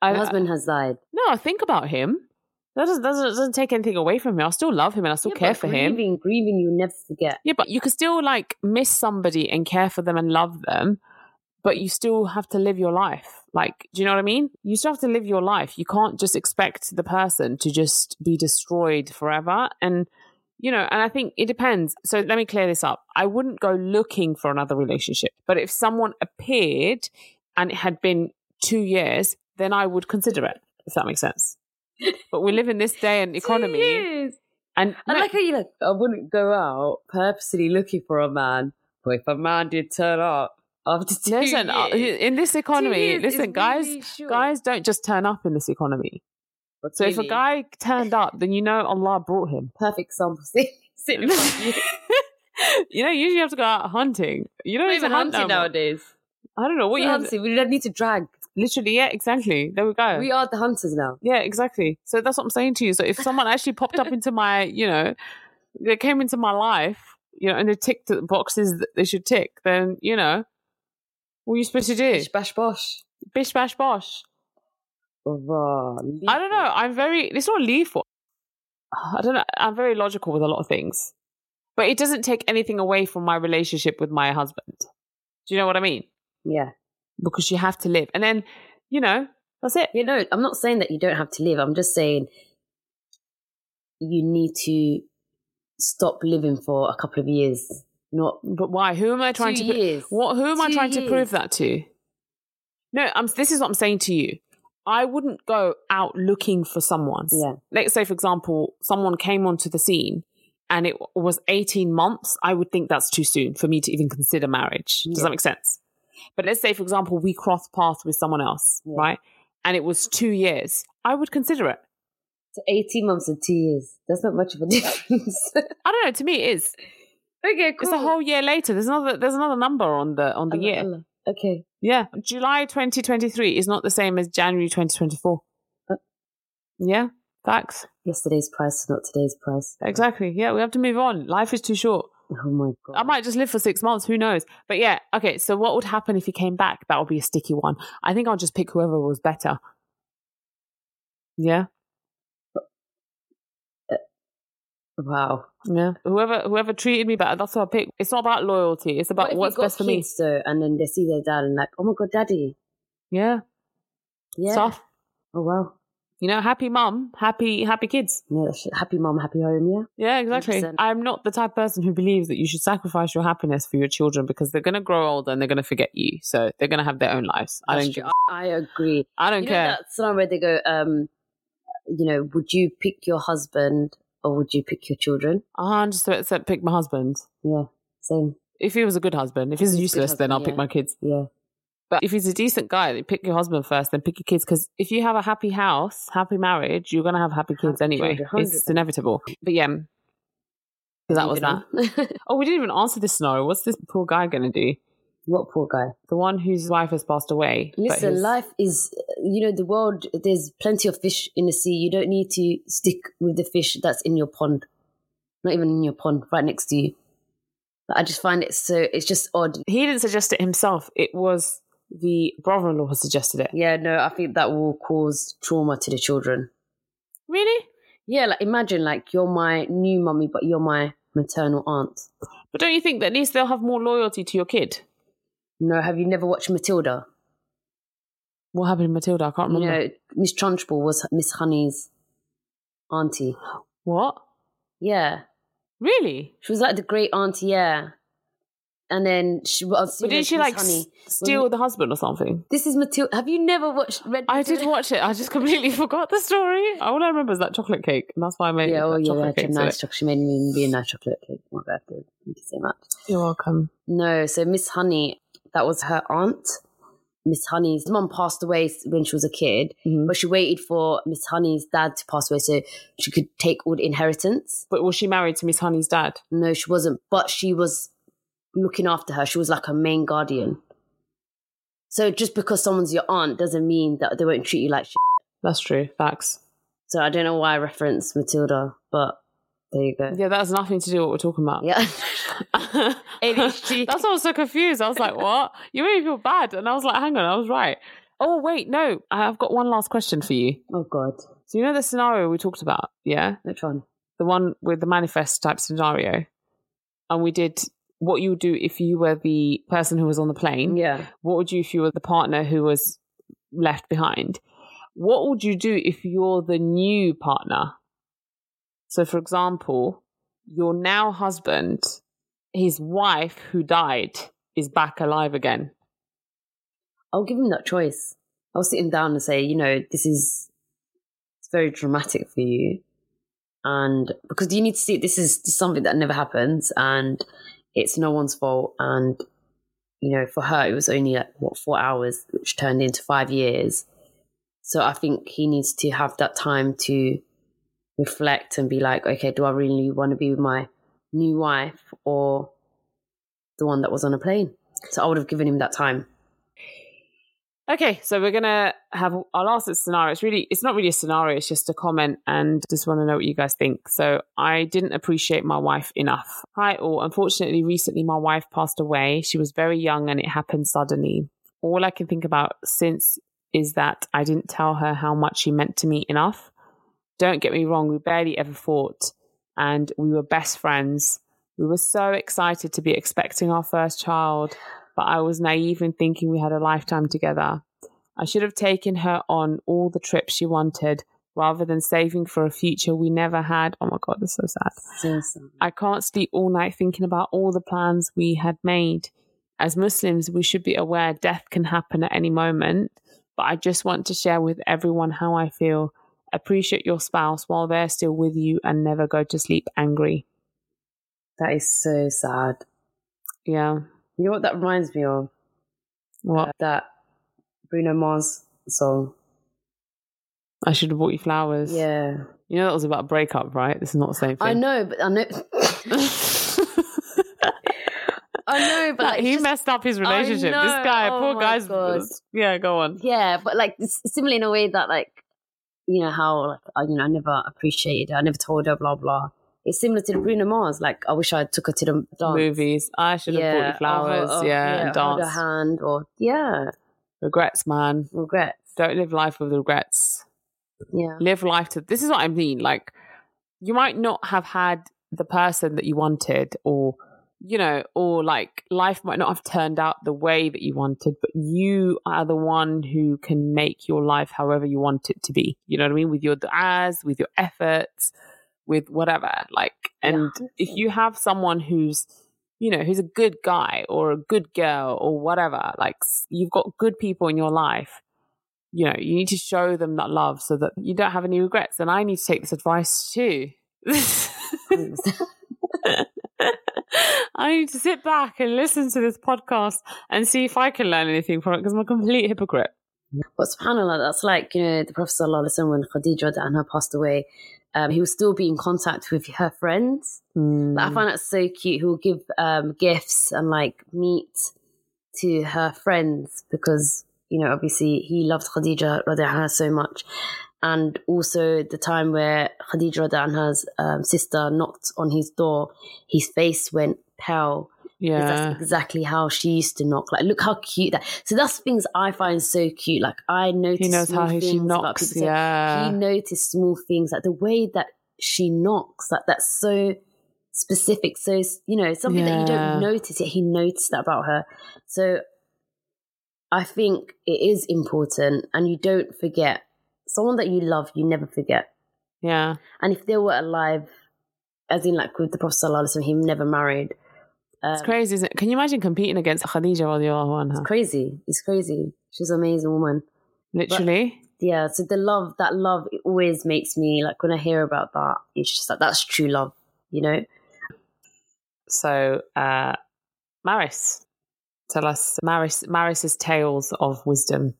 my I, husband has died. no, I think about him. That doesn't, doesn't doesn't take anything away from me. I still love him and I still Yeah, care for him. grieving, Grieving, you never forget. Yeah, but you can still like miss somebody and care for them and love them, but you still have to live your life. Like, do you know what I mean? You still have to live your life. You can't just expect the person to just be destroyed forever. And, you know, and I think it depends. So let me clear this up. I wouldn't go looking for another relationship, but if someone appeared and it had been two years, then I would consider it, if that makes sense. But we live in this day and economy. And I no- like how you like. I wouldn't go out purposely looking for a man, but if a man did turn up after two Listen, uh, years, in this economy, listen, guys, really guys don't just turn up in this economy. But So if a guy turned up, then you know Allah brought him. perfect example, sit, sit in front of you. you know, usually you have to go out hunting. You don't even even hunt hunting nowadays. I don't know what What you have. hunting? We don't need to drag. Literally, yeah, exactly. There we go. We are the hunters now. yeah, exactly. So that's what I'm saying to you. So if someone actually popped up into my, you know, they came into my life, you know, and they ticked the boxes that they should tick, then you know, what are you supposed to do? Bish bash bosh. Bish bash bosh. Rah, I don't know. I'm very. It's not lethal. I don't know. I'm very logical with a lot of things, but it doesn't take anything away from my relationship with my husband. Do you know what I mean? Yeah. Because you have to live, and then you know that's it. You know, I'm not saying that you don't have to live. I'm just saying you need to stop living for a couple of years. Not But why? Who am I trying to? pro- years. What? Who am I Two trying to prove that to? No, I'm. This is what I'm saying to you. I wouldn't go out looking for someone. Yeah. Let's say, for example, someone came onto the scene and it was 18 months. I would think that's too soon for me to even consider marriage. Does Yeah. that make sense? But let's say, for example, we cross paths with someone else, Yeah. right? And it was two years. I would consider it. to 18 months and two years. That's not much of a difference. I don't know. To me, it is. okay, cool. It's a whole year later. There's another. There's another number on the on the Allah, year. Allah. Okay. Yeah, July 2023 is not the same as January 2024. Uh. Yeah, facts. Yesterday's price is not today's price. Exactly. Yeah, we have to move on. Life is too short. Oh my god. I might just live for six months. Who knows? But yeah, okay. So what would happen if he came back? That would be a sticky one. I think I'll just pick whoever was better. Yeah, uh, Wow. yeah. Whoever whoever treated me better, that's what I pick. It's not about loyalty. It's about if what's best for me. Though, and then they see their dad and like, oh my god, daddy. Yeah, Yeah. Tough. Oh wow. You know, happy mum, happy happy kids. Yeah, happy mom, happy home. Yeah. Yeah, exactly. 100%. I'm not the type of person who believes that you should sacrifice your happiness for your children because they're going to grow older and they're going to forget you. So they're going to have their own lives. I That's don't. true. give- I, I agree. I don't you know care. that scenario where they go, um, you know, would you pick your husband or would you pick your children? I just except pick my husband. Yeah. Same. If he was a good husband, if he's He's a good useless, then I'll pick my kids. Yeah. But if he's a decent guy, then pick your husband first, then pick your kids. Because if you have a happy house, happy marriage, you're going to have happy kids anyway. It's 100%. inevitable. But yeah, so that was that. Oh, we didn't even answer this scenario. What's this poor guy going to do? what poor guy? The one whose wife has passed away. Listen, his- life is, you know, the world, there's plenty of fish in the sea. You don't need to stick with the fish that's in your pond. Not even in your pond, right next to you. I just find it so, it's just odd. he didn't suggest it himself. It was the brother-in-law has suggested it. Yeah, no, I think that will cause trauma to the children. Really? Yeah, like imagine like you're my new mummy, but you're my maternal aunt. But don't you think that at least they'll have more loyalty to your kid? No, have you never watched Matilda? What happened to Matilda? I can't You remember. know, Miss Trunchbull was Miss Honey's auntie. What? Yeah, Really? she was like the great auntie. Yeah, and then she was. But didn't she like s- steal the husband or something? This is Matilda. Have you never watched Red? I did watch it. I just completely forgot the story. All I remember is that chocolate cake, and that's why I made Yeah, oh that yeah, chocolate a cake. nice chocolate. She made me be a nice chocolate cake. My birthday. Thank you so much. You're welcome. No, so Miss Honey, that was her aunt. Miss Honey's mom passed away when she was a kid, Mhm. but she waited for Miss Honey's dad to pass away so she could take all the inheritance. But was she married to Miss Honey's dad? No, she wasn't, but she was looking after her. She was like her main guardian. So just because someone's your aunt doesn't mean that they won't treat you like shit. That's true. Facts. So I don't know why I referenced Matilda, but there you go. Yeah, that has nothing to do with what we're talking about. Yeah. That's why I was so confused. I was like, what? You made me feel bad. And I was like, hang on, I was right. Oh, wait, no. I've got one last question for you. oh God. So, you know the scenario we talked about? Yeah? Which one? The one with the manifest type scenario. And we did what you would do if you were the person who was on the plane. Yeah. What would you if you were the partner who was left behind? What would you do if you're the new partner? So, for example, your now husband, his wife who died is back alive again. I'll give him that choice. I'll sit him down and say, you know, this is it's very dramatic for you. And because you need to see this is, something that never happens and it's no one's fault. And, you know, for her, it was only like, what, four hours, which turned into five years. So I think he needs to have that time to reflect and be like, okay, do I really want to be with my new wife or the one that was on a plane? So I would have given him that time. Okay, so we're gonna have our last scenario. It's really, it's not really a scenario. It's just a comment, and just want to know what you guys think. So, I didn't appreciate my wife enough. Hi, all. Unfortunately, recently my wife passed away. She was very young, and it happened suddenly. All I can think about since is that I didn't tell her how much she meant to me enough. Don't get me wrong, we barely ever fought, and we were best friends. We were so excited to be expecting our first child but I was naive in thinking we had a lifetime together. I should have taken her on all the trips she wanted rather than saving for a future we never had. Oh my God, that's so sad. So sad. I can't sleep all night thinking about all the plans we had made. As Muslims, we should be aware death can happen at any moment, but I just want to share with everyone how I feel. Appreciate your spouse while they're still with you and never go to sleep angry. That is so sad. Yeah. You know what that reminds me of? What? Uh, that Bruno Mars song. I should have bought you flowers. Yeah. You know that was about a breakup, right? This is not the same thing. I know, but I know. I know, but Like, he just- messed up his relationship. This guy, Oh poor guy's. God. Yeah, go on. Yeah, but like similarly in a way that like you know how like I, you know I never appreciated her, I never told her blah blah. It's similar to the Bruno Mars. Like I wish I took her to the dance. Movies. I should have bought you uh-huh, flowers. Uh, hold- or- yeah, and hold dance. her hand or yeah, Regrets, man. regrets. Don't live life with regrets. Yeah, Live life to. This is what I mean. Like, you might not have had the person that you wanted, or you know, or like life might not have turned out the way that you wanted, but you are the one who can make your life however you want it to be. You know what I mean? With your du'as, with your efforts, with whatever. Like, and if you have someone who's, you know, who's a good guy or a good girl or whatever, like you've got good people in your life, you know, you need to show them that love so that you don't have any regrets. And I need to take this advice too. I need to sit back and listen to this podcast and see if I can learn anything from it because I'm a complete hypocrite. but subhanallah, that's like you know the Prophet sallallahu alaihi wasallam when Khadija passed away. Um, he will still be in contact with her friends. Like, I find that so cute. He will give um, gifts and like meat to her friends because you know obviously he loved Khadija anha so much, and also the time where Khadija anha's um, sister knocked on his door, his face went pale. Yeah. That's exactly how she used to knock. Like, look how cute that. So that's things I find so cute. Like, I notice He knows how he, she knocks. Yeah. he noticed small things like the way that she knocks like that's so specific so you know something that you don't notice yet he noticed that about her so i think it is important and you don't forget someone that you love you never forget yeah. and if they were alive as in like with the prophet sallallahu alaihi wasallam he never married um, It's crazy, isn't it? Can you imagine competing against Khadija radiallahu anha? it's crazy it's crazy she's an amazing woman Literally. yeah so the love that love it always makes me like when i hear about that it's just like that's true love you know So, uh, Maris, tell us Maris, Maris's tales of wisdom.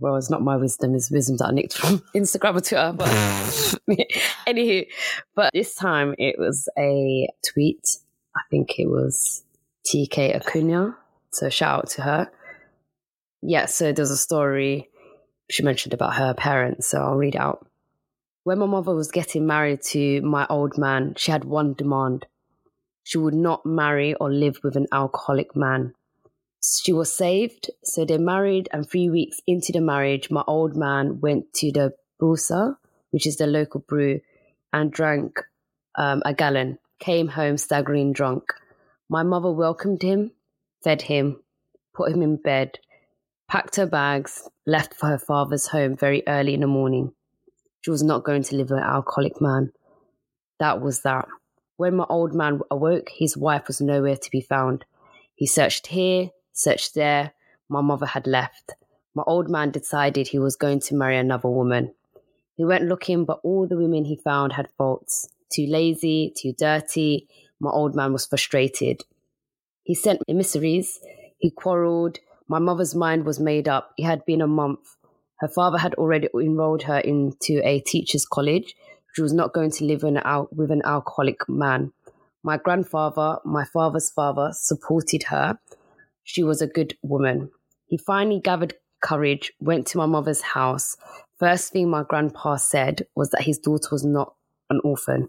well it's not my wisdom it's wisdom that i nicked from instagram or twitter but anywho but this time it was a tweet i think it was tk acuna so shout out to her. Yeah so there's a story she mentioned about her parents so i'll read out. When my mother was getting married to my old man she had one demand. She would not marry or live with an alcoholic man. She was saved, so they married, and three weeks into the marriage, my old man went to the busaa, which is the local brew, and drank um, a gallon. Came home staggering drunk. My mother welcomed him, fed him, put him in bed, packed her bags, left for her father's home very early in the morning. She was not going to live with an alcoholic man. That was that. When my old man awoke, his wife was nowhere to be found. He searched here, searched there. My mother had left. My old man decided he was going to marry another woman. He went looking, but all the women he found had faults. Too lazy, too dirty. My old man was frustrated. He sent emissaries. He quarreled. My mother's mind was made up. It had been a month. Her father had already enrolled her into a teacher's college. She was not going to live in al- with an alcoholic man. My grandfather, my father's father, supported her. She was a good woman. He finally gathered courage, went to my mother's house. First thing my grandpa said was that his daughter was not an orphan,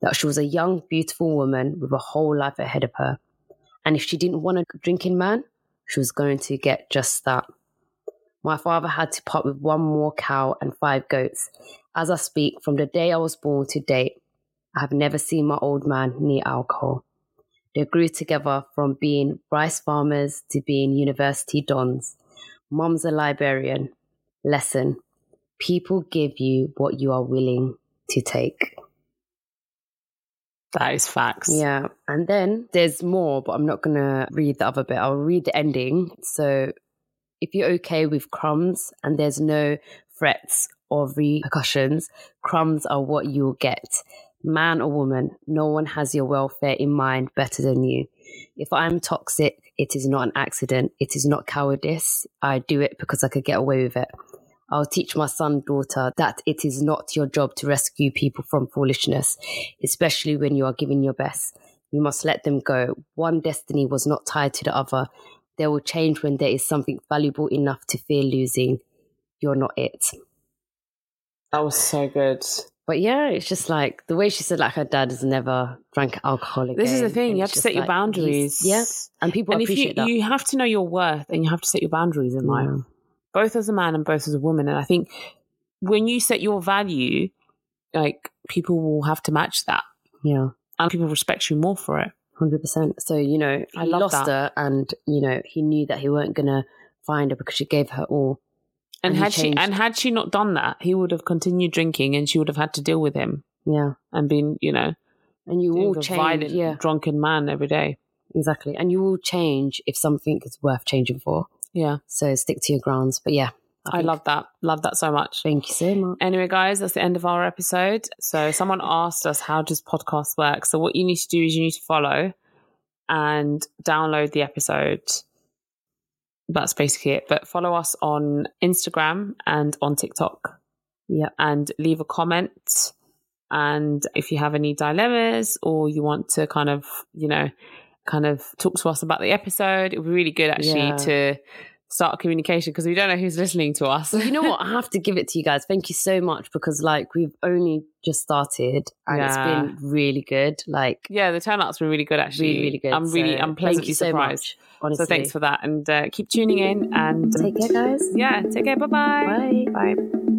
that she was a young, beautiful woman with a whole life ahead of her. And if she didn't want a drinking man, she was going to get just that. My father had to part with one more cow and five goats. As I speak, from the day I was born to date, I have never seen my old man near alcohol. They grew together from being rice farmers to being university dons. Mom's a librarian. Lesson people give you what you are willing to take. That is facts. Yeah. And then there's more, but I'm not going to read the other bit. I'll read the ending. So if you're okay with crumbs and there's no threats or repercussions, crumbs are what you'll get. Man or woman, no one has your welfare in mind better than you. If I'm toxic, it is not an accident. It is not cowardice. I do it because I could get away with it. I'll teach my son, daughter that it is not your job to rescue people from foolishness, especially when you are giving your best. You must let them go. One destiny was not tied to the other. They will change when there is something valuable enough to fear losing. You're not it. That was so good. But yeah, it's just like the way she said, like her dad has never drank alcohol. Again. This is the thing. You have to just set your boundaries. he's- Yeah, and people And if you, appreciate that. you have to know your worth and you have to set your boundaries in life, Yeah. Both as a man and both as a woman. And I think when you set your value, like people will have to match that yeah. and people respect you more for it. Hundred percent. So you know, I lost that. her, and you know, he knew that he weren't gonna find her because she gave her all. And, And had she and had she not done that, he would have continued drinking and she would have had to deal with him Yeah, and been, you know, and you dealing will with a change. violent, Yeah, drunken man every day. exactly. And you will change if something is worth changing for. Yeah. So stick to your grounds. But yeah, I, think- love that. Love that so much. Thank you so much. Anyway, guys, that's the end of our episode. So someone asked us how does podcast work? So what you need to do is you need to follow and download the episode. That's basically it. But follow us on Instagram and on TikTok Yeah, and leave a comment. And if you have any dilemmas or you want to kind of, you know, kind of talk to us about the episode, it would be really good actually Yeah. to start a communication because we don't know who's listening to us. you know what? I have to give it to you guys. Thank you so much because like we've only just started and Yeah. it's been really good. Like Yeah, the turnout's been really good actually. really, really good. I'm really, So I'm pleasantly so surprised. much, honestly. So thanks for that, and uh, keep tuning in. And Take care, guys. yeah, take care. Bye-bye. Bye. Bye.